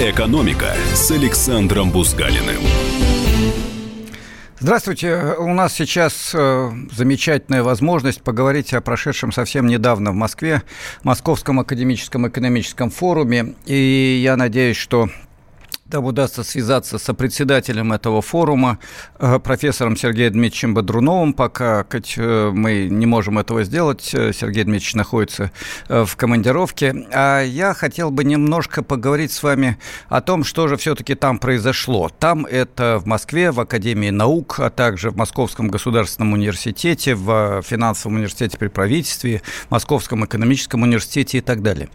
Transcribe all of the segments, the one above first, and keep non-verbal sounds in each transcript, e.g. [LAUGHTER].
«Экономика» с Александром Бузгалиным. Здравствуйте. У нас сейчас э, замечательная возможность поговорить о прошедшем совсем недавно в Москве Московском академическом экономическом форуме. И я надеюсь, что там удастся связаться со председателем этого форума, э, профессором Сергеем Дмитриевичем Бодруновым. Пока э, мы не можем этого сделать, э, Сергей Дмитриевич находится в командировке. А я хотел бы немножко поговорить с вами о том, что же все-таки там произошло. Там это в Москве, в Академии наук, а также в Московском государственном университете, в финансовом университете при правительстве, Московском экономическом университете и так далее.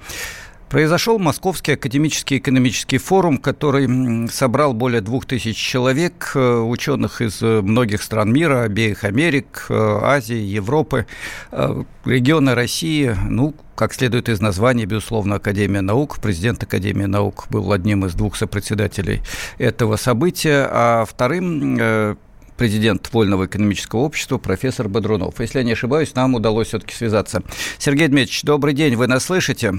Произошел Московский академический экономический форум, который собрал более двух тысяч человек, э, ученых из э, многих стран мира, обеих Америк, э, Азии, Европы, региона России, ну, как следует из названия, безусловно, Академия наук. Президент Академии наук был одним из двух сопредседателей этого события, а вторым президент Вольного экономического общества, профессор Бодрунов. Если я не ошибаюсь, нам удалось все-таки связаться. Сергей Дмитриевич, добрый день, вы нас слышите?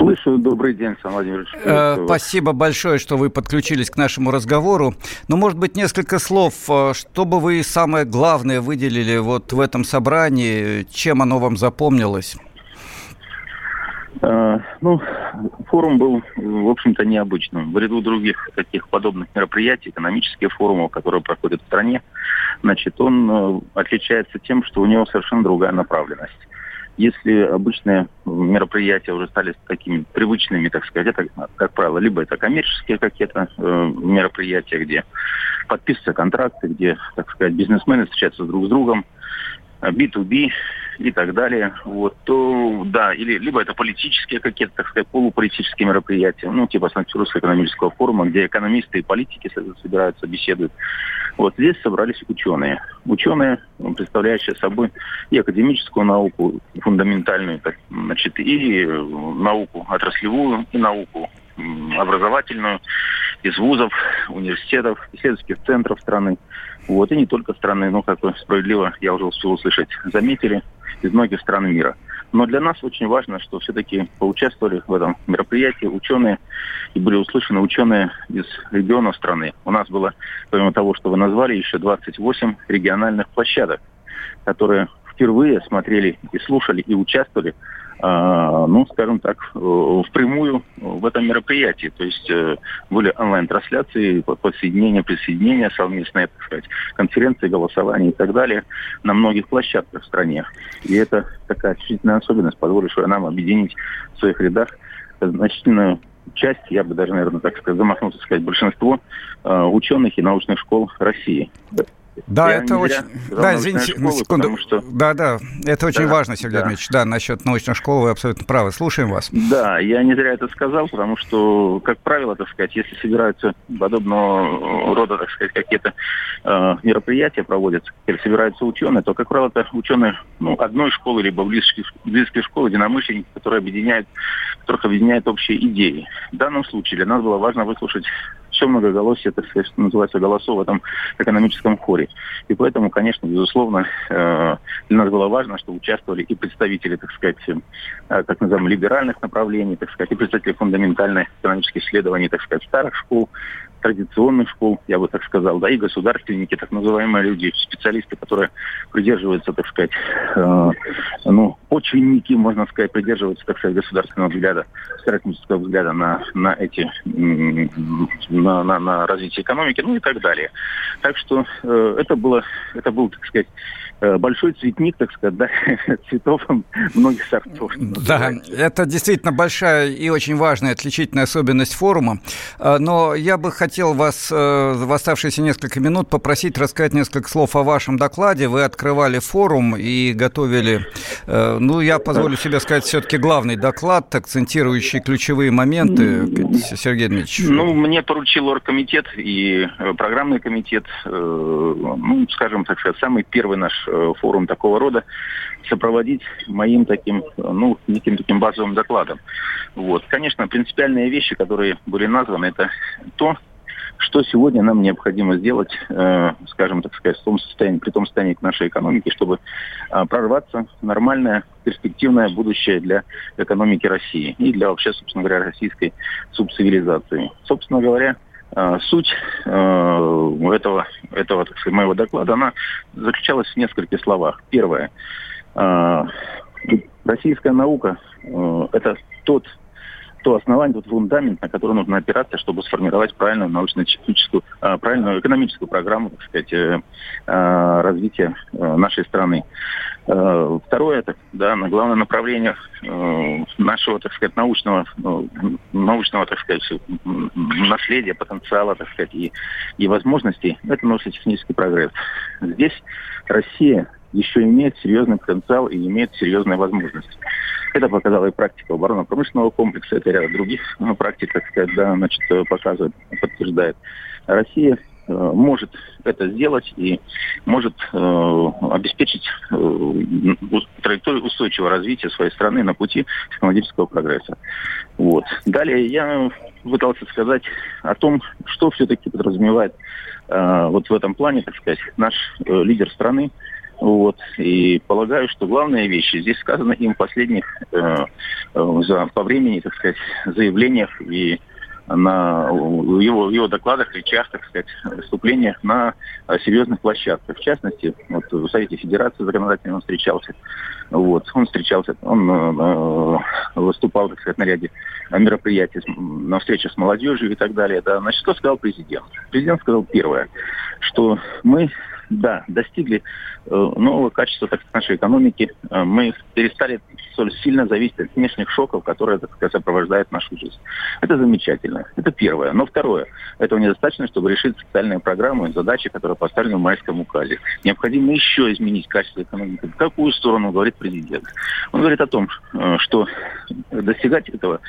Слышу. Добрый день, Сан Владимирович. Э, спасибо большое, что вы подключились к нашему разговору. Но, может быть, несколько слов, э, что бы вы самое главное выделили вот в этом собрании, чем оно вам запомнилось? Э, ну, форум был, в общем-то, необычным. В ряду других таких подобных мероприятий, экономических форумов, которые проходят в стране, значит, он отличается тем, что у него совершенно другая направленность. Если обычные мероприятия уже стали такими привычными, так сказать, это, как правило, либо это коммерческие какие-то э, мероприятия, где подписываются контракты, где, так сказать, бизнесмены встречаются друг с другом, B2B и так далее, вот, то да, или либо это политические какие-то, так сказать, полуполитические мероприятия, ну, типа Санкт-Петербургского экономического форума, где экономисты и политики собираются, беседуют. Вот здесь собрались ученые. Ученые, представляющие собой и академическую науку, фундаментальную, так, значит, и науку отраслевую, и науку образовательную из вузов, университетов, исследовательских центров страны. Вот, и не только страны, но, как справедливо, я уже успел услышать, заметили, из многих стран мира. Но для нас очень важно, что все-таки поучаствовали в этом мероприятии ученые и были услышаны ученые из регионов страны. У нас было, помимо того, что вы назвали, еще 28 региональных площадок, которые впервые смотрели и слушали и участвовали ну, скажем так, э, впрямую в этом мероприятии. То есть э, были онлайн-трансляции, подсоединения, присоединения совместные, так сказать, конференции, голосования и так далее на многих площадках в стране. И это такая отличительная особенность, позволившая нам объединить в своих рядах значительную часть, я бы даже, наверное, так сказать, замахнулся сказать, большинство э, ученых и научных школ России. Да, я это очень... Да, извините, школы, на секунду. Что... Да, да, это очень да, важно, Сергей да. Дмитриевич. Да, насчет научной школы вы абсолютно правы. Слушаем вас. Да, я не зря это сказал, потому что, как правило, так сказать, если собираются подобного рода, так сказать, какие-то э, мероприятия проводятся, или собираются ученые, то, как правило, это ученые ну, одной школы, либо близких, близких школ, единомышленники, которые объединяют, которых объединяют общие идеи. В данном случае для нас было важно выслушать все многоголосие, так сказать, что называется, голосов в этом экономическом хоре. И поэтому, конечно, безусловно, э, для нас было важно, что участвовали и представители, так сказать, э, так называемых либеральных направлений, так сказать, и представители фундаментальных экономических исследований, так сказать, старых школ, традиционных школ, я бы так сказал, да, и государственники, так называемые люди, специалисты, которые придерживаются, так сказать, э, ну, почвенники, можно сказать, придерживаются, так сказать, государственного взгляда, стратегического взгляда на, на эти, на, на, на развитие экономики, ну и так далее. Так что э, это было, это был, так сказать, большой цветник, так сказать, да, [LAUGHS] цветов многих сортов. Да, это действительно большая и очень важная отличительная особенность форума. Э, но я бы хотел вас э, в оставшиеся несколько минут попросить рассказать несколько слов о вашем докладе. Вы открывали форум и готовили, ну, я позволю себе сказать, все-таки главный доклад, акцентирующий ключевые моменты, Сергей Дмитриевич. Ну, мне поручил оргкомитет и программный комитет, ну, скажем так сказать, самый первый наш Э, форум такого рода сопроводить моим таким, ну, неким таким базовым докладом. Вот. Конечно, принципиальные вещи, которые были названы, это то, что сегодня нам необходимо сделать, э, скажем, так сказать, в том состоянии, при том состоянии нашей экономики, чтобы э, прорваться в нормальное, перспективное будущее для экономики России и для вообще, собственно говоря, российской субцивилизации. Собственно говоря, э, суть э, этого, этого так сказать, моего доклада, она заключалась в нескольких словах. Первое. Э, российская наука это тот то основание, тот фундамент, на который нужно опираться, чтобы сформировать правильную научно-техническую, а, правильную экономическую программу, так сказать, э, а, развития э, нашей страны. Э, второе, это, да, на главное направление нашего, так сказать, научного, научного, так сказать, наследия, потенциала, так сказать, и, и возможностей, это научно-технический прогресс. Здесь Россия еще имеет серьезный потенциал и имеет серьезные возможности. Это показала и практика оборонно-промышленного комплекса, это ряд других ну, практик, так сказать, да, значит, показывает, подтверждает. Россия э, может это сделать и может э, обеспечить э, траекторию устойчивого развития своей страны на пути технологического прогресса. Вот. Далее я пытался сказать о том, что все-таки подразумевает э, вот в этом плане, так сказать, наш э, лидер страны, вот. И полагаю, что главные вещи здесь сказаны им в последних э, э, за, по времени, так сказать, заявлениях и на его, его докладах, речах, так сказать, выступлениях на серьезных площадках. В частности, вот в Совете Федерации законодательно он встречался. Вот, он встречался, он э, выступал, так сказать, на ряде мероприятий, на встречах с молодежью и так далее. Да. Значит, что сказал президент? Президент сказал первое, что мы да, достигли э, нового качества так, нашей экономики. Э, мы перестали столь сильно зависеть от внешних шоков, которые, так сказать, сопровождают нашу жизнь. Это замечательно. Это первое. Но второе. Этого недостаточно, чтобы решить социальные программы и задачи, которые поставлены в майском указе. Необходимо еще изменить качество экономики. В какую сторону, говорит президент? Он говорит о том, э, что достигать этого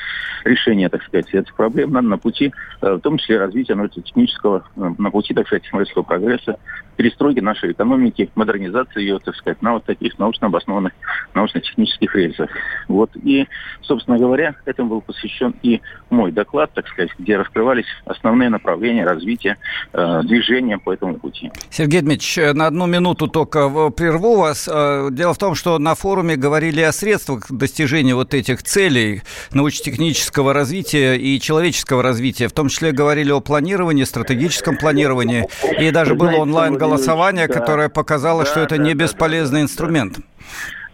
решения, так сказать, этих проблем надо на пути, в том числе развития научно-технического, на пути, так сказать, технологического прогресса, перестройки нашей экономики, модернизации ее, так сказать, на вот таких научно обоснованных, научно-технических рельсах. Вот. И, собственно говоря, этому был посвящен и мой доклад, так сказать, где раскрывались основные направления развития э, движения по этому пути. Сергей Дмитриевич, э, на одну минуту только прерву вас. Э, дело в том, что на форуме говорили о средствах достижения вот этих целей научно-технического развития и человеческого развития. В том числе говорили о планировании, стратегическом планировании. И даже было онлайн голосование, да. которое показало, да, что это да, не бесполезный да, инструмент.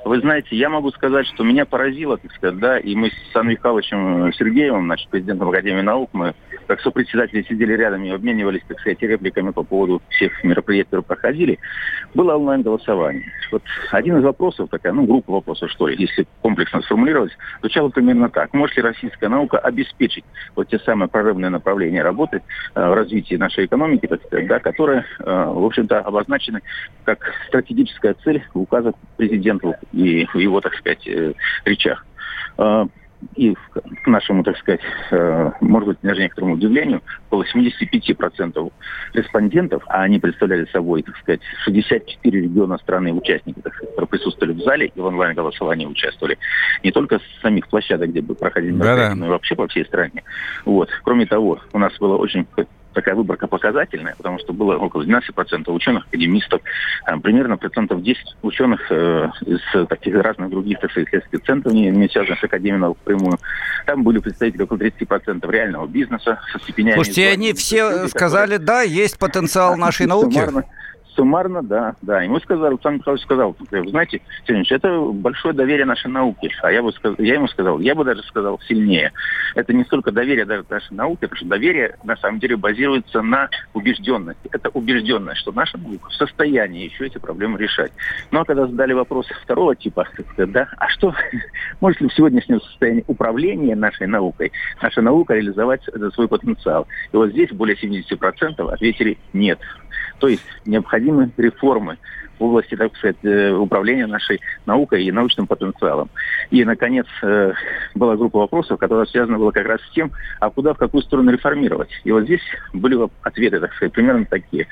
Вы знаете, я могу сказать, что меня поразило, так сказать, да, и мы с Саной Михайловичем Сергеевым, значит, президентом Академии наук, мы как сопредседатели сидели рядом и обменивались, так сказать, репликами по поводу всех мероприятий, которые проходили, было онлайн-голосование. Вот один из вопросов, такая, ну, группа вопросов, что ли, если комплексно сформулировать, звучало примерно так. Может ли российская наука обеспечить вот те самые прорывные направления работы э, в развитии нашей экономики, так сказать, да, которые, э, в общем-то, обозначены как стратегическая цель указа президента и в его, так сказать, э, речах. И к нашему, так сказать, э, может быть, даже некоторому удивлению, около 75% респондентов, а они представляли собой, так сказать, 64 региона страны участники, так сказать, которые присутствовали в зале и в онлайн-голосовании участвовали, не только с самих площадок, где бы проходили мероприятия, но и вообще по всей стране. Вот. Кроме того, у нас было очень такая выборка показательная, потому что было около 12% ученых, академистов, э, примерно процентов 10 ученых э, из таких разных других, так сказать, исследовательских центров, не, не связанных с Академией наук прямую. Там были представители около 30% реального бизнеса со степенями. Слушайте, они все сказали, да, есть потенциал нашей науки. Суммарно, Суммарно, да, да. Ему сказал, Александр Михайлович сказал, вы знаете, Сергеевич, это большое доверие нашей науке. А я, бы, я ему сказал, я бы даже сказал сильнее. Это не столько доверие даже нашей науке, потому что доверие на самом деле базируется на убежденности. Это убежденность, что наша наука в состоянии еще эти проблемы решать. Но когда задали вопрос второго типа, да, а что, [LAUGHS] может ли в сегодняшнем состоянии управления нашей наукой, наша наука реализовать свой потенциал? И вот здесь более 70% ответили нет. То есть необходимы реформы в области, так сказать, э, управления нашей наукой и научным потенциалом. И, наконец, э, была группа вопросов, которая связана была как раз с тем, а куда, в какую сторону реформировать. И вот здесь были ответы, так сказать, примерно такие.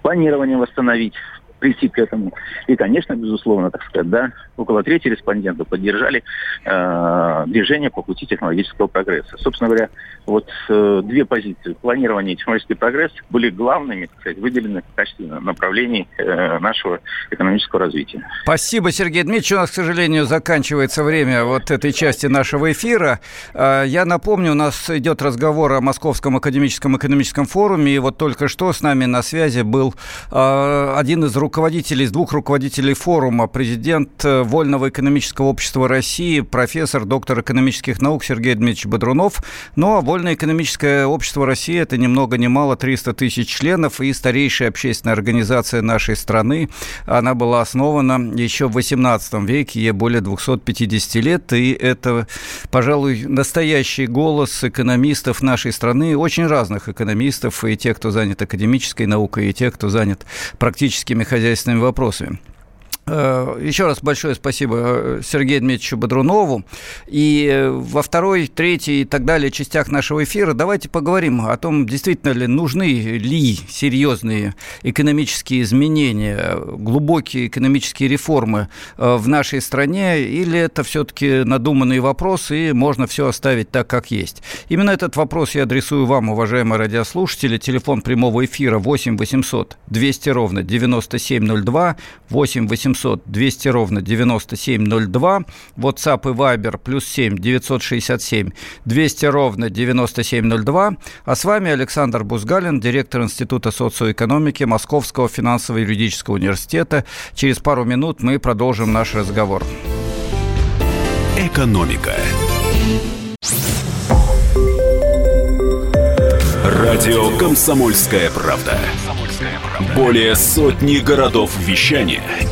Планирование восстановить, прийти к этому. И, конечно, безусловно, так сказать, да, около трети респондентов поддержали э, движение по пути технологического прогресса. Собственно говоря, вот э, две позиции. Планирование и технологический прогресс были главными, так сказать, выделены в качестве направлений э, нашего экономического развития. Спасибо, Сергей Дмитриевич. У нас, к сожалению, заканчивается время вот этой части нашего эфира. Э, я напомню, у нас идет разговор о Московском академическом экономическом форуме, и вот только что с нами на связи был э, один из руководителей, из двух руководителей форума, президент э, Вольного экономического общества России, профессор, доктор экономических наук Сергей Дмитриевич Бодрунов. Ну, а Вольное экономическое общество России – это ни много ни мало 300 тысяч членов и старейшая общественная организация нашей страны. Она была основана еще в 18 веке, ей более 250 лет, и это, пожалуй, настоящий голос экономистов нашей страны, очень разных экономистов, и тех, кто занят академической наукой, и тех, кто занят практическими хозяйственными вопросами. Э, еще раз большое спасибо э, Сергею Дмитриевичу Бодрунову. И э, во второй, третьей и так далее частях нашего эфира давайте поговорим о том, действительно ли нужны ли серьезные экономические изменения, глубокие экономические реформы в нашей стране, или это все-таки надуманный вопрос, и можно все оставить так, как есть. Именно этот вопрос я адресую вам, уважаемые радиослушатели. Телефон прямого эфира 8 800 200 ровно 9702, 8 800 800 200 ровно 9702, WhatsApp и Viber плюс 7 967 200 ровно 9702. А с вами Александр Бузгалин, директор Института социоэкономики Московского финансово-юридического университета. Через пару минут мы продолжим наш разговор. Экономика. Радио «Комсомольская правда». Более сотни городов вещания –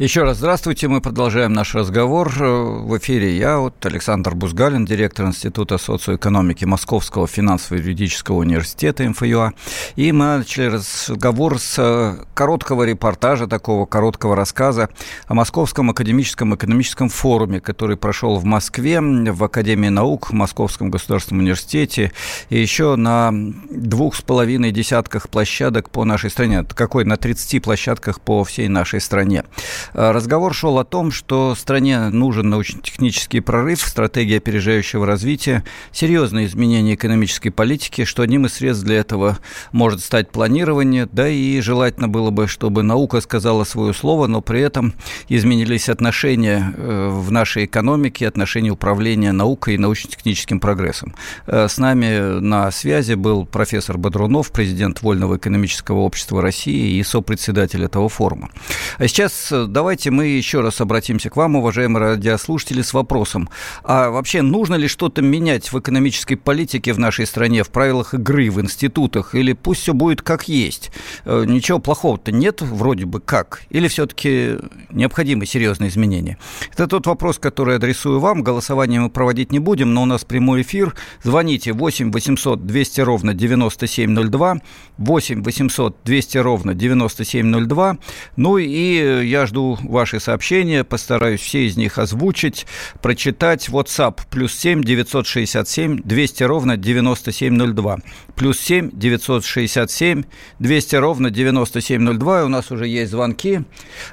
Еще раз здравствуйте. Мы продолжаем наш разговор. В эфире я, вот Александр Бузгалин, директор Института социоэкономики Московского финансово-юридического университета МФЮА. И мы начали разговор с э, короткого репортажа, такого короткого рассказа о Московском академическом экономическом форуме, который прошел в Москве, в Академии наук, в Московском государственном университете и еще на двух с половиной десятках площадок по нашей стране. Какой? На 30 площадках по всей нашей стране. Э, разговор шел о том, что стране нужен научно-технический прорыв, стратегия опережающего развития, серьезные изменения экономической политики, что одним из средств для этого может стать планирование, да и желательно было бы, чтобы наука сказала свое слово, но при этом изменились отношения э, в нашей экономике, отношения управления наукой и научно-техническим прогрессом. Э, с нами на связи был профессор Бодрунов, президент Вольного экономического общества России и сопредседатель этого форума. А сейчас давайте мы еще раз обратимся к вам, уважаемые радиослушатели, с вопросом. А вообще нужно ли что-то менять в экономической политике в нашей стране, в правилах игры, в институтах? Или пусть все будет как есть? Э, ничего плохого-то нет вроде бы как? Или все-таки необходимы серьезные изменения? Это тот вопрос, который адресую вам. Голосование мы проводить не будем, но у нас прямой эфир. Звоните 8 800 200 ровно 9702, 8 800 200 ровно 9702. Ну и я жду ваши сообщения, постараюсь все из них озвучить, прочитать. WhatsApp плюс 7 967 200 ровно 9702. Плюс 7 967 200 ровно 9702. И у нас уже есть звонки.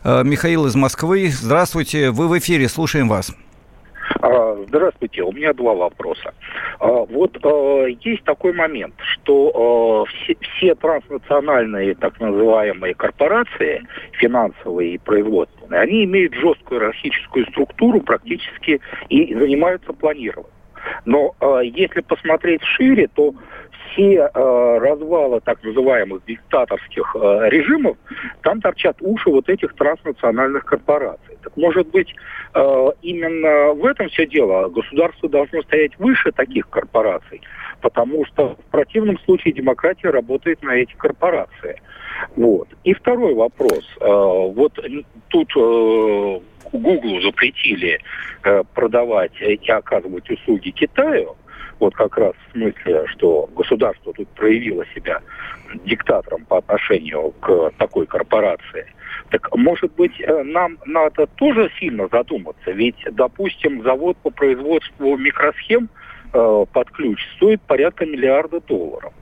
Э, Михаил из Москвы. Здравствуйте, вы в эфире, слушаем вас. А, здравствуйте, у меня два вопроса. А, вот а, есть такой момент, что все, все транснациональные так называемые корпорации, финансовые и производственные, они имеют жесткую иерархическую структуру практически и занимаются планированием. Но если посмотреть шире, то все э, развалы так называемых диктаторских э, режимов, там торчат уши вот этих транснациональных корпораций. Так может быть, э, именно в этом все дело. Государство должно стоять выше таких корпораций, потому что в противном случае демократия работает на эти корпорации. Вот. И второй вопрос. Э, вот тут э, Google запретили э, продавать и оказывать услуги Китаю, вот как раз в смысле, что государство тут проявило себя диктатором по отношению к такой корпорации. Так, может быть, э, нам надо тоже сильно задуматься? Ведь, допустим, завод по производству микросхем э, под ключ стоит порядка миллиарда долларов.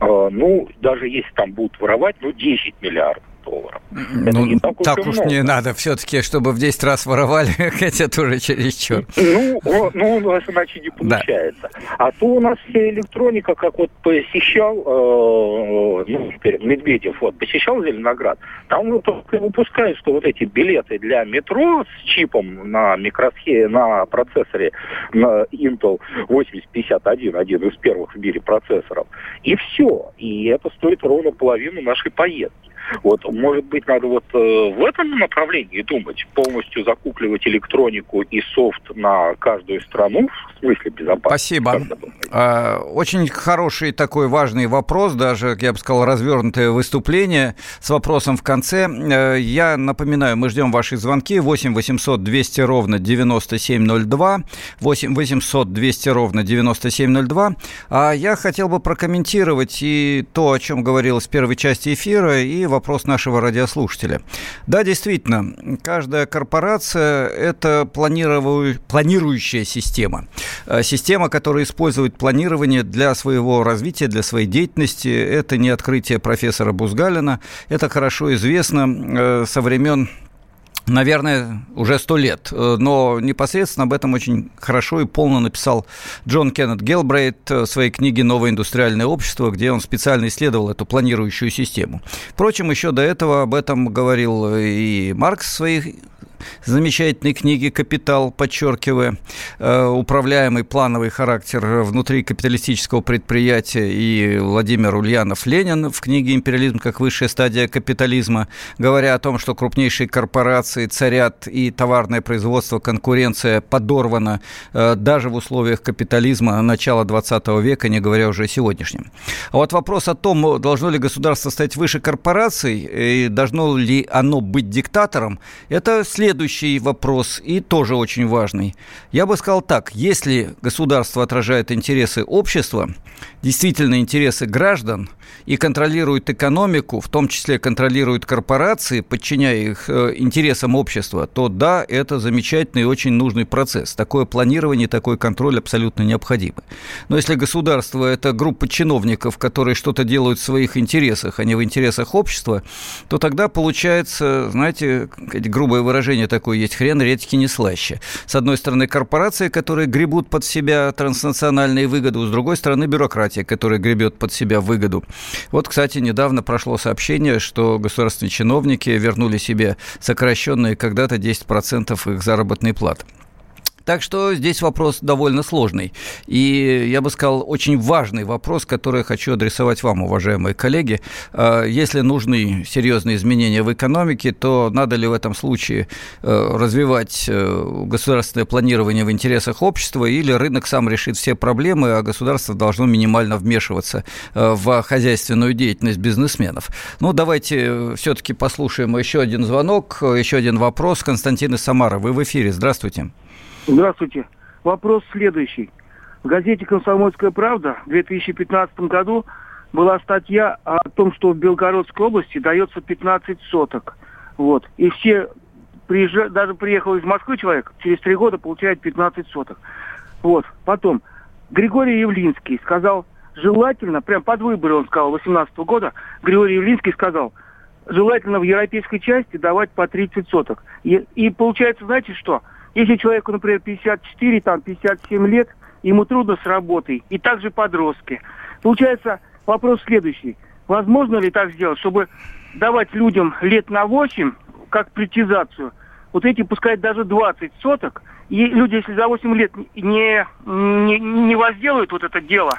Э, ну, даже если там будут воровать, ну, 10 миллиардов долларов. Ну, не так, так уж много. не надо все-таки, чтобы в 10 раз воровали, [LAUGHS] хотя тоже чересчур. Ну, ну, у нас иначе не получается. Да. А то у нас вся электроника, как вот посещал, э, ну, теперь Медведев вот посещал Зеленоград, там вот выпускают, что вот эти билеты для метро с чипом на микросхеме, на процессоре на Intel 8051, один из первых в мире процессоров, и все. И это стоит ровно половину нашей поездки. Вот, может быть, надо вот э, в этом направлении думать, полностью закупливать электронику и софт на каждую страну в смысле безопасности. Спасибо. А, очень хороший такой важный вопрос, даже, я бы сказал, развернутое выступление с вопросом в конце. Э, я напоминаю, мы ждем ваши звонки 8 800 200 ровно 9702, 8 800 200 ровно 9702. А я хотел бы прокомментировать и то, о чем говорилось в первой части эфира, и вопрос нашего радиослушателя. Да, действительно, каждая корпорация – это планирующая система. Э, система, которая использует планирование для своего развития, для своей деятельности. Это не открытие профессора Бузгалина. Это хорошо известно э, со времен наверное, уже сто лет. Э, но непосредственно об этом очень хорошо и полно написал Джон Кеннет Гелбрейт в своей книге «Новое индустриальное общество», где он специально исследовал эту планирующую систему. Впрочем, еще до этого об этом говорил и Маркс в своих замечательной книге «Капитал», подчеркивая э, управляемый плановый характер внутри капиталистического предприятия, и Владимир Ульянов Ленин в книге «Империализм как высшая стадия капитализма», говоря о том, что крупнейшие корпорации царят и товарное производство, конкуренция подорвана э, даже в условиях капитализма начала 20 века, не говоря уже о сегодняшнем. А вот вопрос о том, должно ли государство стать выше корпораций, и должно ли оно быть диктатором, это следует следующий вопрос, и тоже очень важный. Я бы сказал так, если государство отражает интересы общества, действительно интересы граждан и контролирует экономику, в том числе контролирует корпорации, подчиняя их э, интересам общества, то да, это замечательный и очень нужный процесс. Такое планирование, такой контроль абсолютно необходимы. Но если государство – это группа чиновников, которые что-то делают в своих интересах, а не в интересах общества, то тогда получается, знаете, грубое выражение такое есть, хрен редьки не слаще. С одной стороны, корпорации, которые гребут под себя транснациональные выгоды, с другой стороны, бюрократия, которая гребет под себя выгоду. Вот, кстати, недавно прошло сообщение, что государственные чиновники вернули себе сокращенные когда-то 10% их заработной платы. Так что здесь вопрос довольно сложный. И я бы сказал, очень важный вопрос, который я хочу адресовать вам, уважаемые коллеги. А, если нужны серьезные изменения в экономике, то надо ли в этом случае э, развивать э, государственное планирование в интересах общества, или рынок сам решит все проблемы, а государство должно минимально вмешиваться э, в хозяйственную деятельность бизнесменов? Ну, давайте все-таки послушаем еще один звонок, еще один вопрос. Константин из Самары, вы в эфире. Здравствуйте. Здравствуйте. Вопрос следующий. В газете «Комсомольская правда» в 2015 году была статья о том, что в Белгородской области дается 15 соток. Вот. И все, приезжают, даже приехал из Москвы человек, через три года получает 15 соток. Вот. Потом, Григорий Явлинский сказал, желательно, прям под выборы он сказал, 18 года, Григорий Явлинский сказал, желательно в европейской части давать по 30 соток. И, и получается, знаете что? Если человеку, например, 54, там, 57 лет, ему трудно с работой, и также подростки. Получается, вопрос следующий. Возможно ли так сделать, чтобы давать людям лет на 8, как притизацию, вот эти пускай даже 20 соток, и люди, если за 8 лет не, не, не возделают вот это дело,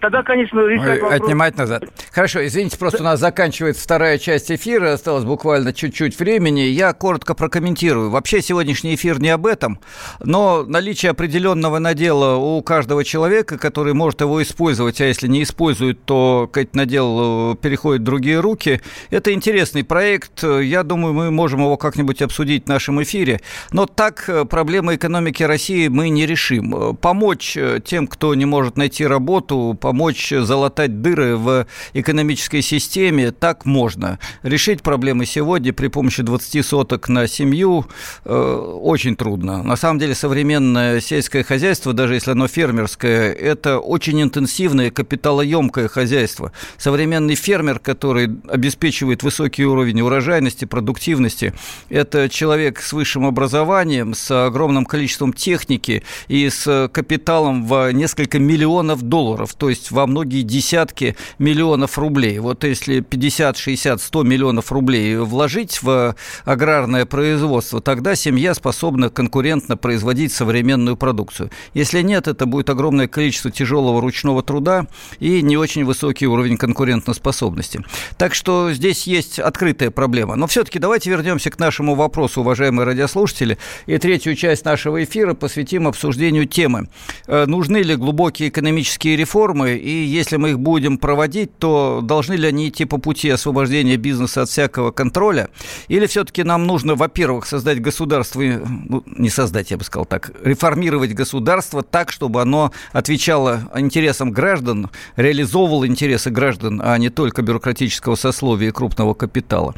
тогда, конечно, вопрос... Отнимать назад. Хорошо, извините, просто у нас заканчивается вторая часть эфира, осталось буквально чуть-чуть времени. Я коротко прокомментирую. Вообще сегодняшний эфир не об этом, но наличие определенного надела у каждого человека, который может его использовать, а если не использует, то этот надел э, переходит в другие руки, это интересный проект. Я думаю, мы можем его как-нибудь обсудить в нашем эфире. Но так э, проблемы экономики России мы не решим. Помочь э, тем, кто не может найти работу, помочь залатать дыры в экономической системе, так можно. Решить проблемы сегодня при помощи 20 соток на семью э, очень трудно. На самом деле современное сельское хозяйство, даже если оно фермерское, это очень интенсивное капиталоемкое хозяйство. Современный фермер, который обеспечивает высокий уровень урожайности, продуктивности, это человек с высшим образованием, с огромным количеством техники и с капиталом в несколько миллионов долларов. То есть есть во многие десятки миллионов рублей. Вот если 50, 60, 100 миллионов рублей вложить в аграрное производство, тогда семья способна конкурентно производить современную продукцию. Если нет, это будет огромное количество тяжелого ручного труда и не очень высокий уровень конкурентоспособности. Так что здесь есть открытая проблема. Но все-таки давайте вернемся к нашему вопросу, уважаемые радиослушатели, и третью часть нашего эфира посвятим обсуждению темы. Э, нужны ли глубокие экономические реформы реформы, и если мы их будем проводить, то должны ли они идти по пути освобождения бизнеса от всякого контроля, или все-таки нам нужно, во-первых, создать государство, ну, не создать, я бы сказал так, реформировать государство так, чтобы оно отвечало интересам граждан, реализовывало интересы граждан, а не только бюрократического сословия и крупного капитала.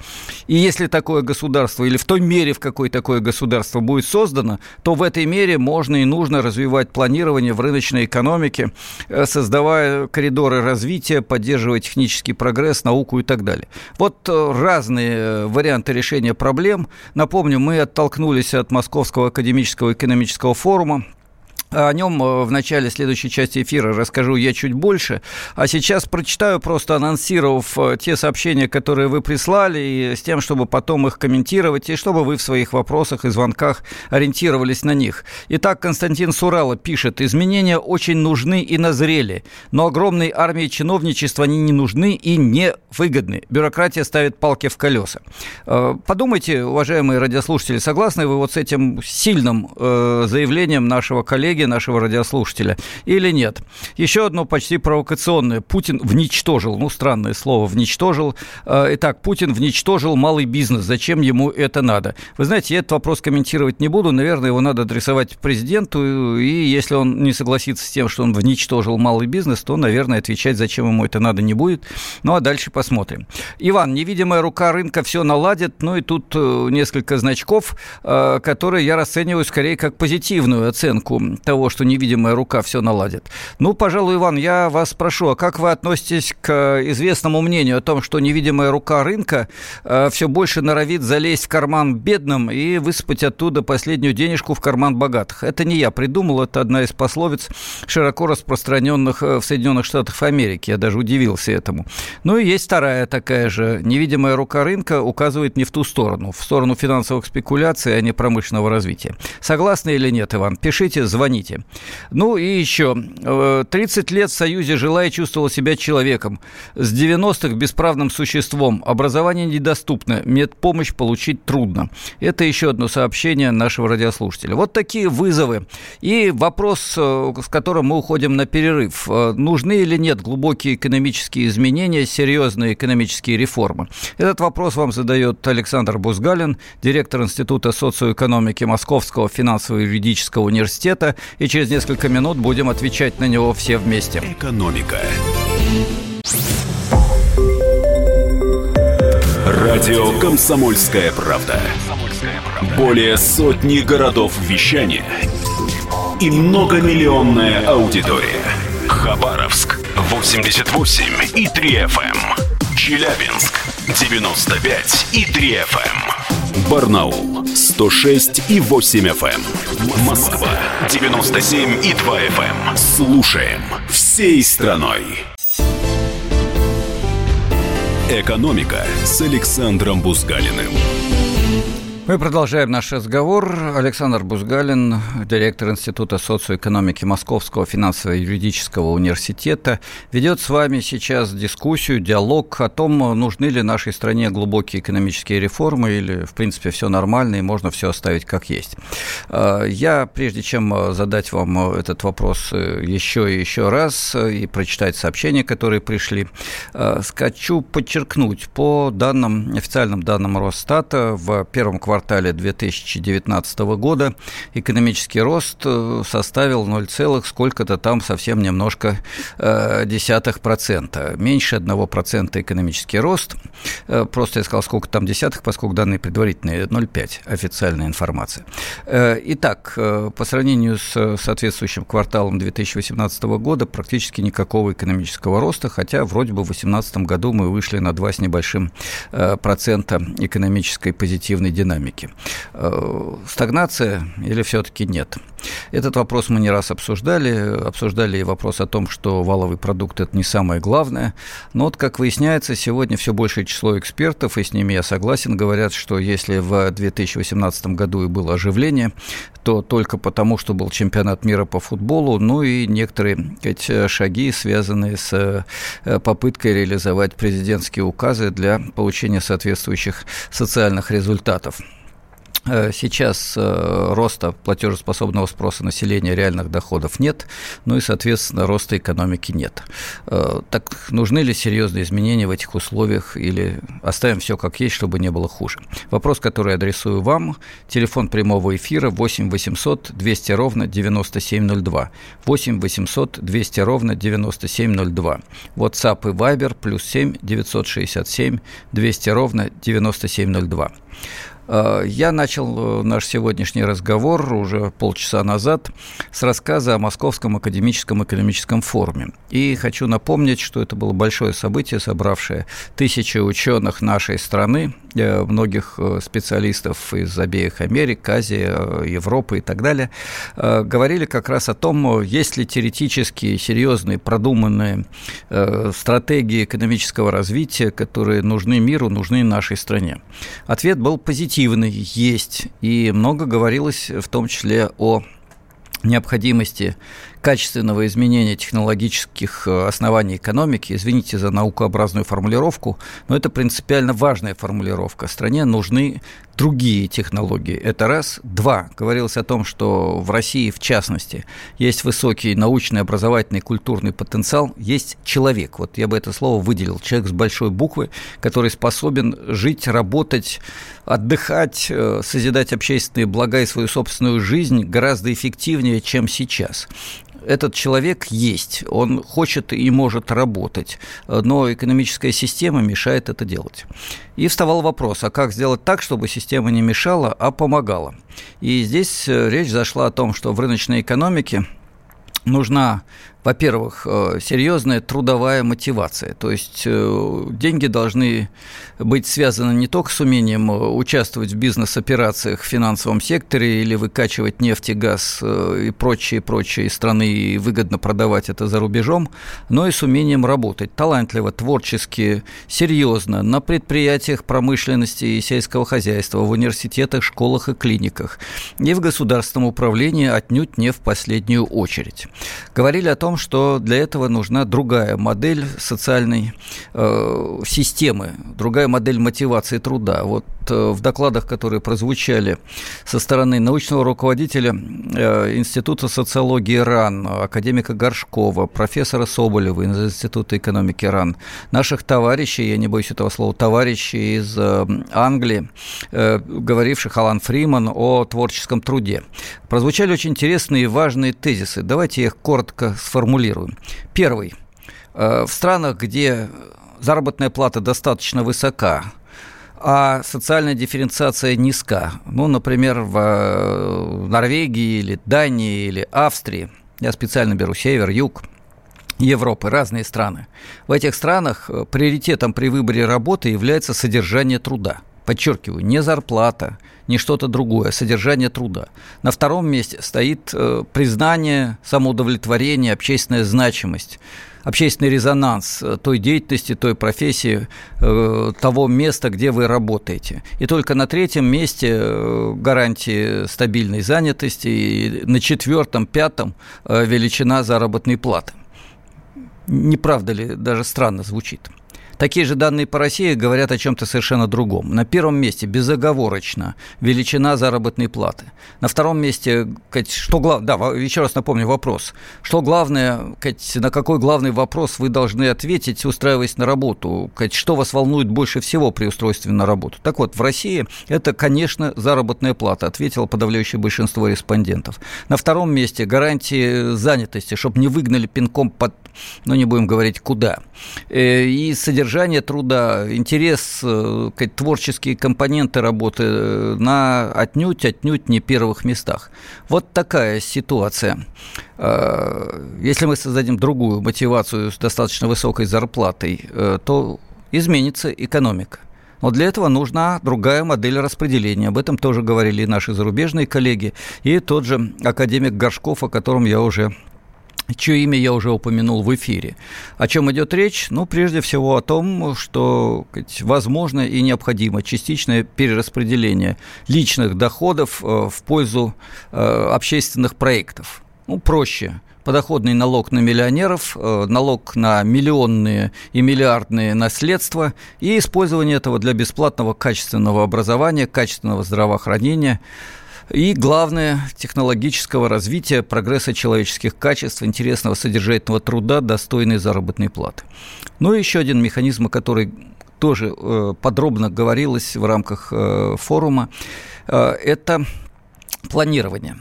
И если такое государство, или в той мере, в какой такое государство будет создано, то в этой мере можно и нужно развивать планирование в рыночной экономике, э, создавая коридоры развития, поддерживая технический прогресс, науку и так далее. Вот э, разные э, варианты решения проблем. Напомню, мы оттолкнулись от Московского академического экономического форума, о нем э, в начале следующей части эфира расскажу я чуть больше. А сейчас прочитаю, просто анонсировав э, те сообщения, которые вы прислали, и с тем, чтобы потом их комментировать, и чтобы вы в своих вопросах и звонках ориентировались на них. Итак, Константин Сурало пишет, изменения очень нужны и назрели, но огромной армии чиновничества они не нужны и не выгодны. Бюрократия ставит палки в колеса. Э, подумайте, уважаемые радиослушатели, согласны вы вот с этим сильным заявлением нашего коллеги, коллеги нашего радиослушателя, или нет. Еще одно почти провокационное. Путин вничтожил, ну, странное слово, вничтожил. Э, итак, Путин вничтожил малый бизнес. Зачем ему это надо? Вы знаете, я этот вопрос комментировать не буду. Наверное, его надо адресовать президенту. И если он не согласится с тем, что он вничтожил малый бизнес, то, наверное, отвечать, зачем ему это надо, не будет. Ну, а дальше посмотрим. Иван, невидимая рука рынка все наладит. Ну, и тут э, несколько значков, э, которые я расцениваю скорее как позитивную оценку того, что невидимая рука все наладит. Ну, пожалуй, Иван, я вас спрошу, а как вы относитесь к известному мнению о том, что невидимая рука рынка э, все больше норовит залезть в карман бедным и высыпать оттуда последнюю денежку в карман богатых? Это не я придумал, это одна из пословиц, широко распространенных э, в Соединенных Штатах Америки. Я даже удивился этому. Ну и есть вторая такая же. Невидимая рука рынка указывает не в ту сторону, в сторону финансовых спекуляций, а не промышленного развития. Согласны или нет, Иван? Пишите, звоните звоните. Ну и еще. 30 э, лет в Союзе жила и чувствовала себя человеком. С 90-х бесправным существом. Образование недоступно. Медпомощь получить трудно. Это еще одно сообщение нашего радиослушателя. Вот такие вызовы. И вопрос, э, с которым мы уходим на перерыв. Э, нужны или нет глубокие экономические изменения, серьезные экономические реформы? Этот вопрос вам задает Александр Бузгалин, директор Института социоэкономики Московского финансово-юридического университета и через несколько минут будем отвечать на него все вместе. Экономика. Радио «Комсомольская правда». Более сотни городов вещания и многомиллионная аудитория. Хабаровск 88 и 3 FM. Эм. Челябинск 95 и 3 FM. Барнаул 106 и 8 FM. Эм. Москва 97 и 2 FM. Эм. Слушаем всей страной. Экономика с Александром Бузгалиным. Мы продолжаем наш разговор. Александр Бузгалин, директор Института социоэкономики Московского финансово-юридического университета, ведет с вами сейчас дискуссию, диалог о том, нужны ли нашей стране глубокие экономические реформы или, в принципе, все нормально и можно все оставить как есть. А, я, прежде чем задать вам этот вопрос еще и еще раз и прочитать сообщения, которые пришли, хочу подчеркнуть, по данным, официальным данным Росстата, в первом квартале квартале 2019 года экономический рост э, составил 0, сколько-то там совсем немножко э, десятых процента. Меньше одного процента экономический рост. Э, просто я сказал, сколько там десятых, поскольку данные предварительные 0,5 официальная информация. Итак, по сравнению с соответствующим кварталом 2018 года практически никакого экономического роста, хотя вроде бы в 2018 году мы вышли на 2 с небольшим процента экономической позитивной динамики экономики. Э, стагнация или все-таки нет? Этот вопрос мы не раз обсуждали. Обсуждали и вопрос о том, что валовый продукт – это не самое главное. Но вот, как выясняется, сегодня все большее число экспертов, и с ними я согласен, говорят, что если в 2018 году и было оживление, то только потому, что был чемпионат мира по футболу, ну и некоторые эти шаги, связанные с э, попыткой реализовать президентские указы для получения соответствующих социальных результатов. Э, сейчас э, роста платежеспособного спроса населения реальных доходов нет, ну и, соответственно, роста экономики нет. Э, так нужны ли серьезные изменения в этих условиях или оставим все как есть, чтобы не было хуже? Вопрос, который адресую вам. Телефон прямого эфира 8 800 200 ровно 9702. 8 800 200 ровно 9702. WhatsApp и Viber плюс 7 967 200 ровно 9702. Э, я начал э, наш сегодняшний разговор уже полчаса назад с рассказа о Московском академическом экономическом форуме. И хочу напомнить, что это было большое событие, собравшее тысячи ученых нашей страны, э, многих специалистов из обеих Америк, Азии, Европы и так далее, говорили как раз о том, есть ли теоретические, серьезные, продуманные стратегии экономического развития, которые нужны миру, нужны нашей стране. Ответ был позитивный позитивный есть, и много говорилось в том числе о необходимости качественного изменения технологических э, оснований экономики. Извините за наукообразную формулировку, но это принципиально важная формулировка. Стране нужны другие технологии. Это раз. Два. Говорилось о том, что в России, в частности, есть высокий научный, образовательный, культурный потенциал, есть человек. Вот я бы это слово выделил. Человек с большой буквы, который способен жить, работать, отдыхать, э, созидать общественные блага и свою собственную жизнь гораздо эффективнее, чем сейчас этот человек есть, он хочет и может работать, но экономическая система мешает это делать. И вставал вопрос, а как сделать так, чтобы система не мешала, а помогала? И здесь э, речь зашла о том, что в рыночной экономике нужна во-первых, э, серьезная трудовая мотивация. То есть э, деньги должны быть связаны не только с умением э, участвовать в бизнес-операциях в финансовом секторе или выкачивать нефть и газ и прочие, прочие страны и выгодно продавать это за рубежом, но и с умением работать талантливо, творчески, серьезно на предприятиях промышленности и сельского хозяйства, в университетах, школах и клиниках, и в государственном управлении отнюдь не в последнюю очередь. Говорили о том, что для этого нужна другая модель социальной э, системы, другая модель мотивации труда. Вот э, в докладах, которые прозвучали со стороны научного руководителя э, Института социологии РАН, академика Горшкова, профессора Соболева из Института экономики РАН, наших товарищей, я не боюсь этого слова, товарищей из э, Англии, говоривших Алан Фриман о творческом труде. Прозвучали очень интересные и важные тезисы. Давайте их коротко сформулируем. Первый. В странах, где заработная плата достаточно высока, а социальная дифференциация низка, ну, например, в э, Норвегии или Дании или Австрии, я специально беру север, юг, Европы, разные страны. В этих странах э, приоритетом при выборе работы является содержание труда. Подчеркиваю, не зарплата, не что-то другое, а содержание труда. На втором месте стоит э, признание, самоудовлетворение, общественная значимость общественный резонанс той деятельности, той профессии, того места, где вы работаете. И только на третьем месте гарантии стабильной занятости, и на четвертом, пятом величина заработной платы. Не правда ли, даже странно звучит? Такие же данные по России говорят о чем-то совершенно другом. На первом месте безоговорочно величина заработной платы. На втором месте, что главное, да, еще раз напомню вопрос. Что главное, на какой главный вопрос вы должны ответить, устраиваясь на работу? Что вас волнует больше всего при устройстве на работу? Так вот, в России это, конечно, заработная плата, ответило подавляющее большинство респондентов. На втором месте гарантии занятости, чтобы не выгнали пинком под, ну не будем говорить куда. Э, и содержание труда, интерес, э, творческие компоненты работы э, на отнюдь, отнюдь не первых местах. Вот такая ситуация. Если мы создадим другую мотивацию с достаточно высокой зарплатой, то изменится экономика. Но для этого нужна другая модель распределения. Об этом тоже говорили и наши зарубежные коллеги, и тот же академик Горшков, о котором я уже чье имя я уже упомянул в эфире. О чем идет речь? Ну, прежде всего о том, что возможно и необходимо частичное перераспределение личных доходов э, в пользу э, общественных проектов. Ну, проще подоходный налог на миллионеров, э, налог на миллионные и миллиардные наследства и использование этого для бесплатного качественного образования, качественного здравоохранения – и, главное, технологического развития, прогресса человеческих качеств, интересного содержательного труда, достойной заработной платы. Ну и еще один механизм, который тоже э, подробно говорилось в рамках э, форума, э, это планирование.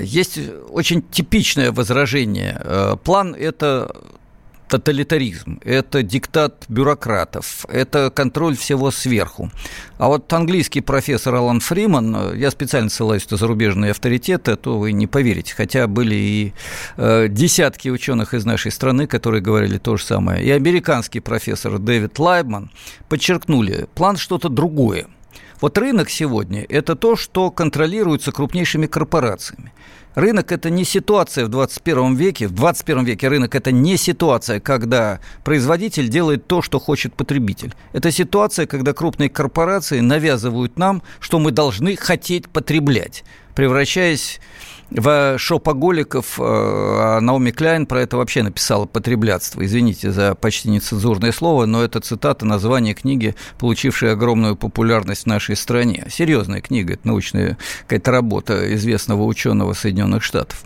Есть очень типичное возражение. План – это тоталитаризм, это диктат бюрократов, это контроль всего сверху. А вот английский профессор Алан Фриман, я специально ссылаюсь на зарубежные авторитеты, то вы не поверите, хотя были и э, десятки ученых из нашей страны, которые говорили то же самое, и американский профессор Дэвид Лайбман подчеркнули, план что-то другое. Вот рынок сегодня – это то, что контролируется крупнейшими корпорациями. Рынок – это не ситуация в 21 веке. В 21 веке рынок – это не ситуация, когда производитель делает то, что хочет потребитель. Это ситуация, когда крупные корпорации навязывают нам, что мы должны хотеть потреблять, превращаясь в шопоголиков э, Наоми Кляйн про это вообще написала «Потреблятство». Извините за почти нецензурное слово, но это цитата названия книги, получившей огромную популярность в нашей стране. Серьезная книга, это научная какая-то работа известного ученого Соединенных Штатов.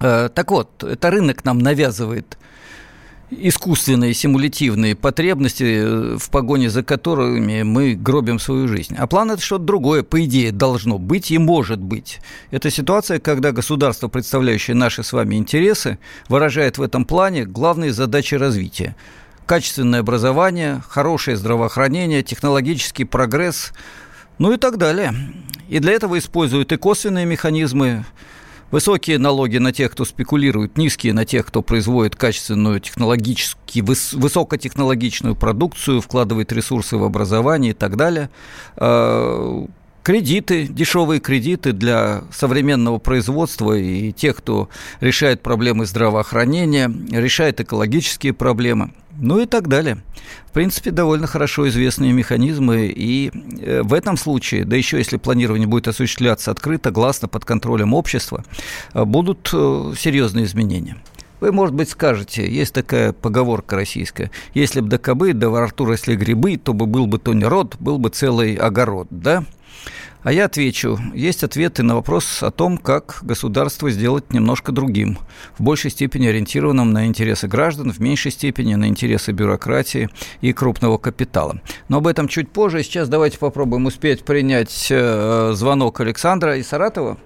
Э, так вот, это рынок нам навязывает искусственные симулятивные потребности, э, в погоне за которыми мы гробим свою жизнь. А план – это что-то другое, по идее, должно быть и может быть. Это ситуация, когда государство, представляющее наши с вами интересы, выражает в этом плане главные задачи развития. Качественное образование, хорошее здравоохранение, технологический прогресс, ну и так далее. И для этого используют и косвенные механизмы, Высокие налоги на тех, кто спекулирует, низкие на тех, кто производит качественную технологически, выс, высокотехнологичную продукцию, вкладывает ресурсы в образование и так далее. А, кредиты, дешевые кредиты для современного производства и тех, кто решает проблемы здравоохранения, решает экологические проблемы – ну и так далее. В принципе, довольно хорошо известные механизмы, и э, в этом случае, да еще если планирование будет осуществляться открыто, гласно, под контролем общества, э, будут э, серьезные изменения. Вы, может быть, скажете, есть такая поговорка российская, если бы до кобы, да во рту грибы, то бы был бы то не род, был бы целый огород, да? А я отвечу. Есть ответы на вопрос о том, как государство сделать немножко другим, в большей степени ориентированным на интересы граждан, в меньшей степени на интересы бюрократии и крупного капитала. Но об этом чуть позже. Сейчас давайте попробуем успеть принять э, звонок Александра из Саратова.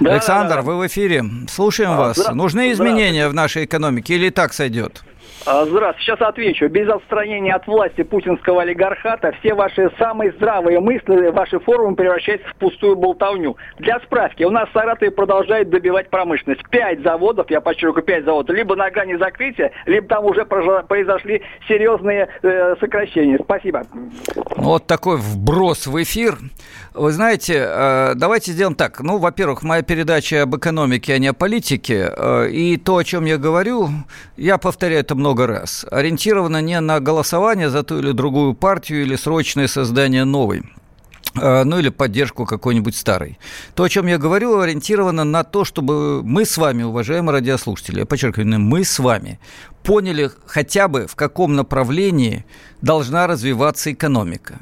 Да, Александр, вы в эфире. Слушаем а, вас. Нужны изменения в нашей экономике или и так сойдет? А, здравствуйте. Сейчас отвечу. Без отстранения от власти путинского олигархата все ваши самые здравые мысли, ваши форумы превращаются в пустую болтовню. Для справки, у нас в Саратове продолжает добивать промышленность. Пять заводов, я подчеркиваю, пять заводов, либо на грани закрытия, либо там уже произошли серьезные э, сокращения. Спасибо. Вот такой вброс в эфир. Вы знаете, э, давайте сделаем так. Ну, во-первых, моя передача об экономике, а не о политике. Э, и то, о чем я говорю, я повторяю это много много раз, ориентирована не на голосование за ту или другую партию или срочное создание новой а, ну или поддержку какой-нибудь старой. То, о чем я говорю, ориентировано на то, чтобы мы с вами, уважаемые радиослушатели, я подчеркиваю, мы с вами поняли хотя бы, в каком направлении должна развиваться экономика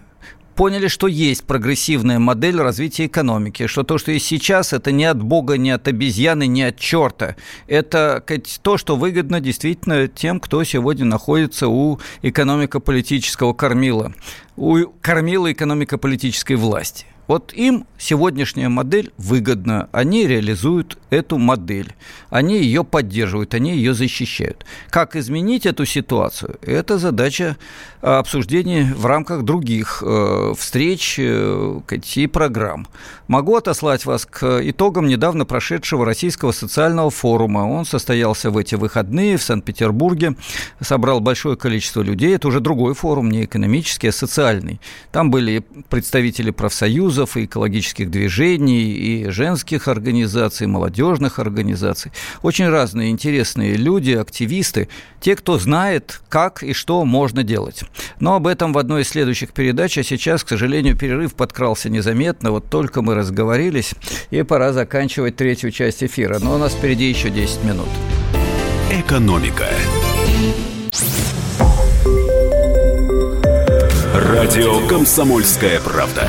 поняли, что есть прогрессивная модель развития экономики, что то, что есть сейчас, это не от бога, не от обезьяны, не от черта. Это то, что выгодно действительно тем, кто сегодня находится у экономико-политического кормила, у кормила экономико-политической власти. Вот им сегодняшняя модель выгодна, они реализуют эту модель, они ее поддерживают, они ее защищают. Как изменить эту ситуацию? Это задача а, обсуждения в рамках других э, встреч э, и программ. Могу отослать вас к итогам недавно прошедшего Российского социального форума. Он состоялся в эти выходные в Санкт-Петербурге, собрал большое количество людей. Это уже другой форум, не экономический, а социальный. Там были представители профсоюзов, профсоюзов, и экологических движений, и женских организаций, молодежных организаций. Очень разные интересные люди, активисты, те, кто знает, как и что можно делать. Но об этом в одной из следующих передач, а сейчас, к сожалению, перерыв подкрался незаметно, вот только мы разговорились, и пора заканчивать третью часть эфира. Но у нас впереди еще 10 минут. Экономика. Радио «Комсомольская правда».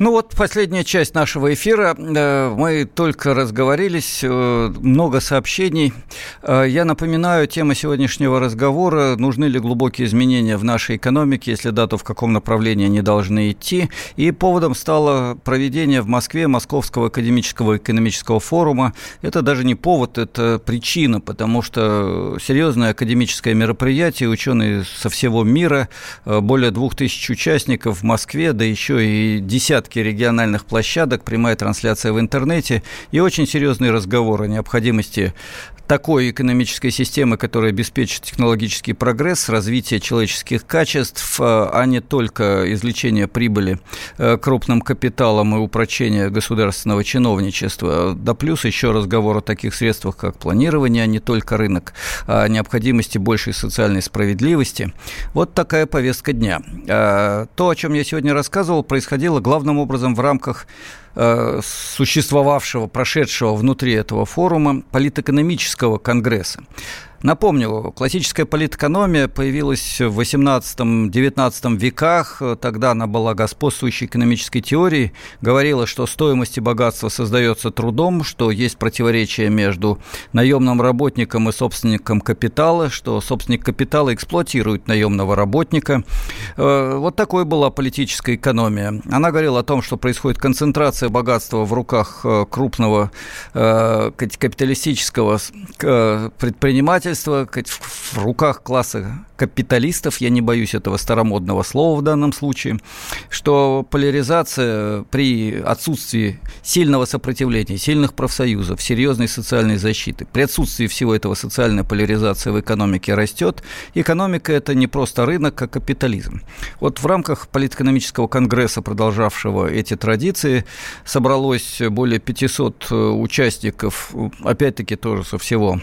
Ну вот последняя часть нашего эфира. Э, мы только разговорились, э, много сообщений. Э, я напоминаю, тема сегодняшнего разговора – нужны ли глубокие изменения в нашей экономике, если да, то в каком направлении они должны идти. И поводом стало проведение в Москве Московского академического экономического форума. Это даже не повод, это причина, потому что серьезное академическое мероприятие, ученые со всего мира, более двух тысяч участников в Москве, да еще и десятки десятки региональных площадок, прямая трансляция в интернете и очень серьезный разговор о необходимости такой экономической системы, которая обеспечит технологический прогресс, развитие человеческих качеств, э, а не только извлечение прибыли э, крупным капиталом и упрочение государственного чиновничества. Да плюс еще разговор о таких средствах, как планирование, а не только рынок, а о необходимости большей социальной справедливости. Вот такая повестка дня. Э, то, о чем я сегодня рассказывал, происходило главным образом в рамках Э, существовавшего, прошедшего внутри этого форума политэкономического конгресса. Напомню, классическая политэкономия появилась в 18-19 веках. Тогда она была господствующей экономической теорией. Говорила, что стоимость и богатство создается трудом, что есть противоречие между наемным работником и собственником капитала, что собственник капитала эксплуатирует наемного работника. Э, вот такой была политическая экономия. Она говорила о том, что происходит концентрация богатства в руках э, крупного э, капиталистического предпринимателя, предпринимательство в руках класса капиталистов, я не боюсь этого старомодного слова в данном случае, что поляризация при отсутствии сильного сопротивления, сильных профсоюзов, серьезной социальной защиты, при отсутствии всего этого социальная поляризация в экономике растет. Экономика – это не просто рынок, а капитализм. Вот в рамках политэкономического конгресса, продолжавшего эти традиции, собралось более 500 участников, опять-таки тоже со всего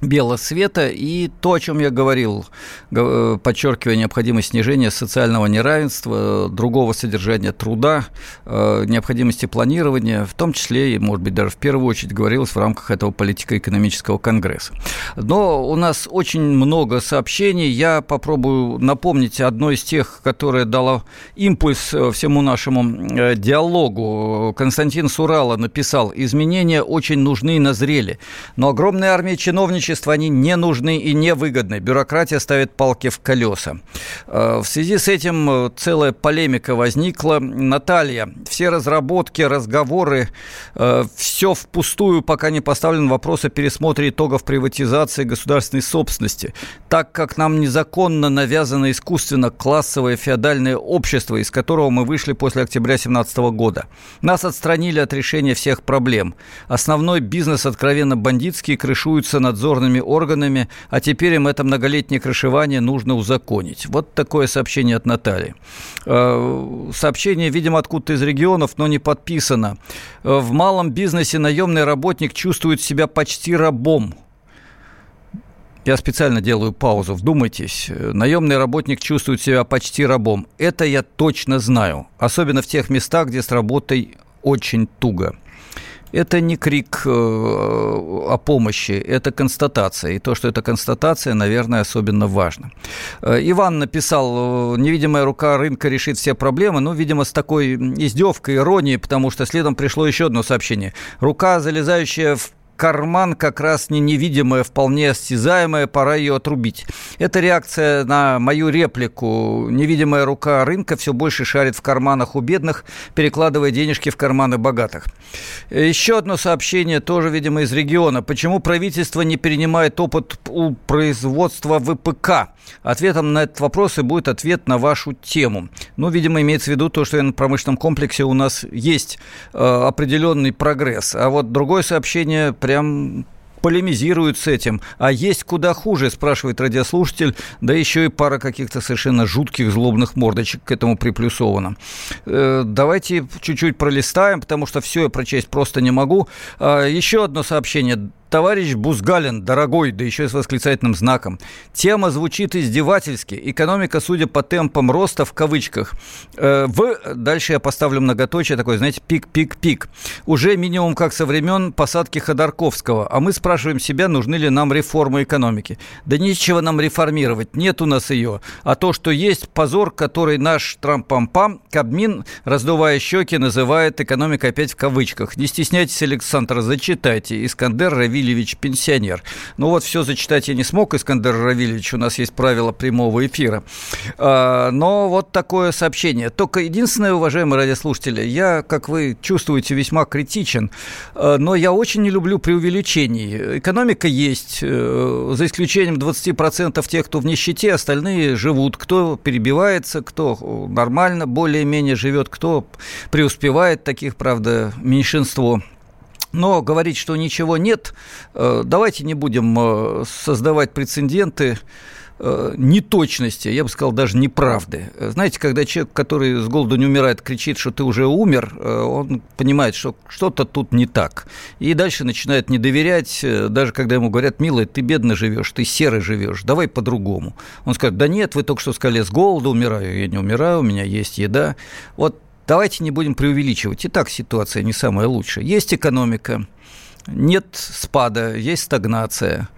белого света. И то, о чем я говорил, э, подчеркивая необходимость снижения социального неравенства, другого содержания труда, э, необходимости планирования, в том числе и, может быть, даже в первую очередь говорилось в рамках этого политико-экономического конгресса. Но у нас очень много сообщений. Я попробую напомнить одно из тех, которое дало импульс э, всему нашему диалогу. Константин Сурала написал, изменения очень нужны и назрели, но огромная армия чиновничества сотрудничества, они не нужны и не выгодны. Бюрократия ставит палки в колеса. Э, в связи с этим э, целая полемика возникла. Наталья, все разработки, разговоры, э, все впустую, пока не поставлен вопрос о пересмотре итогов приватизации государственной собственности. Так как нам незаконно навязано искусственно классовое феодальное общество, из которого мы вышли после октября 2017 года. Нас отстранили от решения всех проблем. Основной бизнес откровенно бандитский, крышуется надзор надзорными органами, а теперь им это многолетнее крышевание нужно узаконить. Вот такое сообщение от Натальи. Э, сообщение, видимо, откуда-то из регионов, но не подписано. Э, в малом бизнесе наемный работник чувствует себя почти рабом. Я специально делаю паузу, вдумайтесь. Наемный работник чувствует себя почти рабом. Это я точно знаю. Особенно в тех местах, где с работой очень туго это не крик э, о помощи, это констатация. И то, что это констатация, наверное, особенно важно. Э, Иван написал, э, невидимая рука рынка решит все проблемы, ну, видимо, с такой издевкой, иронией, потому что следом пришло еще одно сообщение. Рука, залезающая в карман как раз не невидимая, вполне осязаемая, пора ее отрубить. Это реакция на мою реплику. Невидимая рука рынка все больше шарит в карманах у бедных, перекладывая денежки в карманы богатых. Еще одно сообщение, тоже, видимо, из региона. Почему правительство не перенимает опыт у производства ВПК? Ответом на этот вопрос и будет ответ на вашу тему. Ну, видимо, имеется в виду то, что в промышленном комплексе у нас есть э, определенный прогресс. А вот другое сообщение прям полемизируют с этим. А есть куда хуже, спрашивает радиослушатель, да еще и пара каких-то совершенно жутких злобных мордочек к этому приплюсовано. Э, давайте чуть-чуть пролистаем, потому что все я прочесть просто не могу. Э, еще одно сообщение товарищ Бузгалин, дорогой, да еще и с восклицательным знаком. Тема звучит издевательски. Экономика, судя по темпам роста, в кавычках, э, в... Дальше я поставлю многоточие, такой, знаете, пик-пик-пик. Уже минимум как со времен посадки Ходорковского. А мы спрашиваем себя, нужны ли нам реформы экономики. Да нечего нам реформировать, нет у нас ее. А то, что есть, позор, который наш Трамп-пам-пам, Кабмин, раздувая щеки, называет экономикой опять в кавычках. Не стесняйтесь, Александр, зачитайте. Искандер Рави Равильевич пенсионер. Ну вот все зачитать я не смог, Искандер Равильевич, у нас есть правила прямого эфира. А, но вот такое сообщение. Только единственное, уважаемые радиослушатели, я, как вы чувствуете, весьма критичен, а, но я очень не люблю преувеличений. Экономика есть, э, за исключением 20% тех, кто в нищете, остальные живут. Кто перебивается, кто нормально более-менее живет, кто преуспевает, таких, правда, меньшинство. Но говорить, что ничего нет, э, давайте не будем э, создавать прецеденты э, неточности, я бы сказал, даже неправды. Знаете, когда человек, который с голоду не умирает, кричит, что ты уже умер, он понимает, что что-то тут не так. И дальше начинает не доверять, даже когда ему говорят, милый, ты бедно живешь, ты серый живешь, давай по-другому. Он скажет, да нет, вы только что сказали, с голоду умираю, я не умираю, у меня есть еда. Вот Давайте не будем преувеличивать. И так ситуация не самая лучшая. Есть экономика, нет спада, есть стагнация.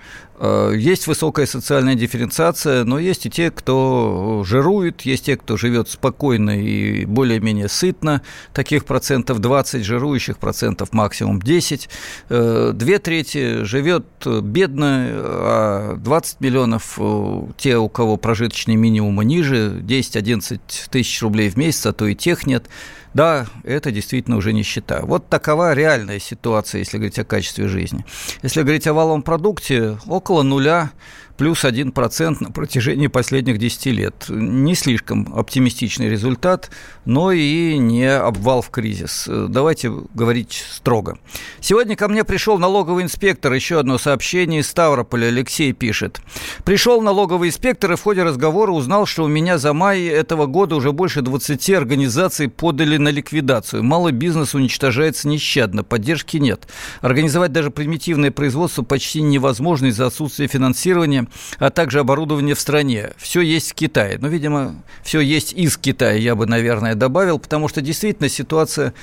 Э, есть высокая социальная дифференциация, но есть и те, кто жирует, есть те, кто живет спокойно и более-менее сытно. Таких процентов 20, жирующих процентов максимум 10. Э, две трети живет бедно, а 20 миллионов э, те, у кого прожиточный минимум ниже, 10-11 тысяч рублей в месяц, а то и тех нет. Да, это действительно уже нищета. Вот такова реальная ситуация, если говорить о качестве жизни. Если говорить о валовом продукте, около нуля плюс 1% на протяжении последних 10 лет. Не слишком оптимистичный результат, но и не обвал в кризис. Давайте говорить строго. Сегодня ко мне пришел налоговый инспектор. Еще одно сообщение из Ставрополя. Алексей пишет. Пришел налоговый инспектор и в ходе разговора узнал, что у меня за май этого года уже больше 20 организаций подали на ликвидацию. Малый бизнес уничтожается нещадно, поддержки нет. Организовать даже примитивное производство почти невозможно из-за отсутствия финансирования, а также оборудования в стране. Все есть в Китае. Ну, видимо, все есть из Китая, я бы, наверное, добавил, потому что действительно ситуация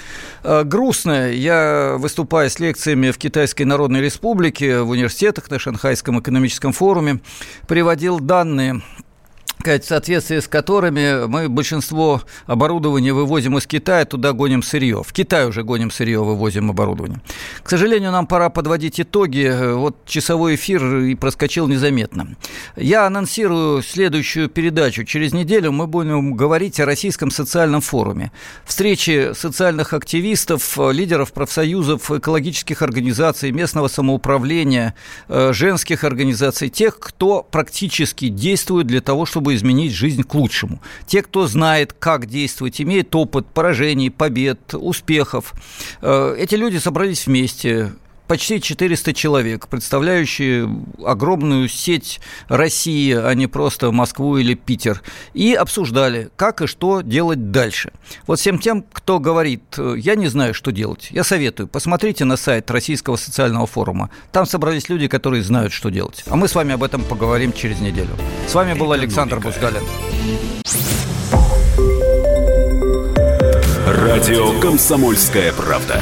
э, грустная. Я, выступая с лекциями в Китайской Народной Республике, в университетах на Шанхайском экономическом форуме, приводил данные в соответствии с которыми мы большинство оборудования вывозим из Китая, туда гоним сырье. В Китай уже гоним сырье, вывозим оборудование. К сожалению, нам пора подводить итоги. Вот часовой эфир и проскочил незаметно. Я анонсирую следующую передачу. Через неделю мы будем говорить о Российском социальном форуме. Встречи социальных активистов, лидеров профсоюзов, экологических организаций, местного самоуправления, э, женских организаций, тех, кто практически действует для того, чтобы чтобы изменить жизнь к лучшему. Те, кто знает, как действовать, имеет опыт поражений, побед, успехов, э, эти люди собрались вместе, почти 400 человек, представляющие огромную сеть России, а не просто Москву или Питер, и обсуждали, как и что делать дальше. Вот всем тем, кто говорит, я не знаю, что делать, я советую, посмотрите на сайт Российского социального форума. Там собрались люди, которые знают, что делать. А мы с вами об этом поговорим через неделю. С вами был Александр Бузгалин. Радио «Комсомольская правда».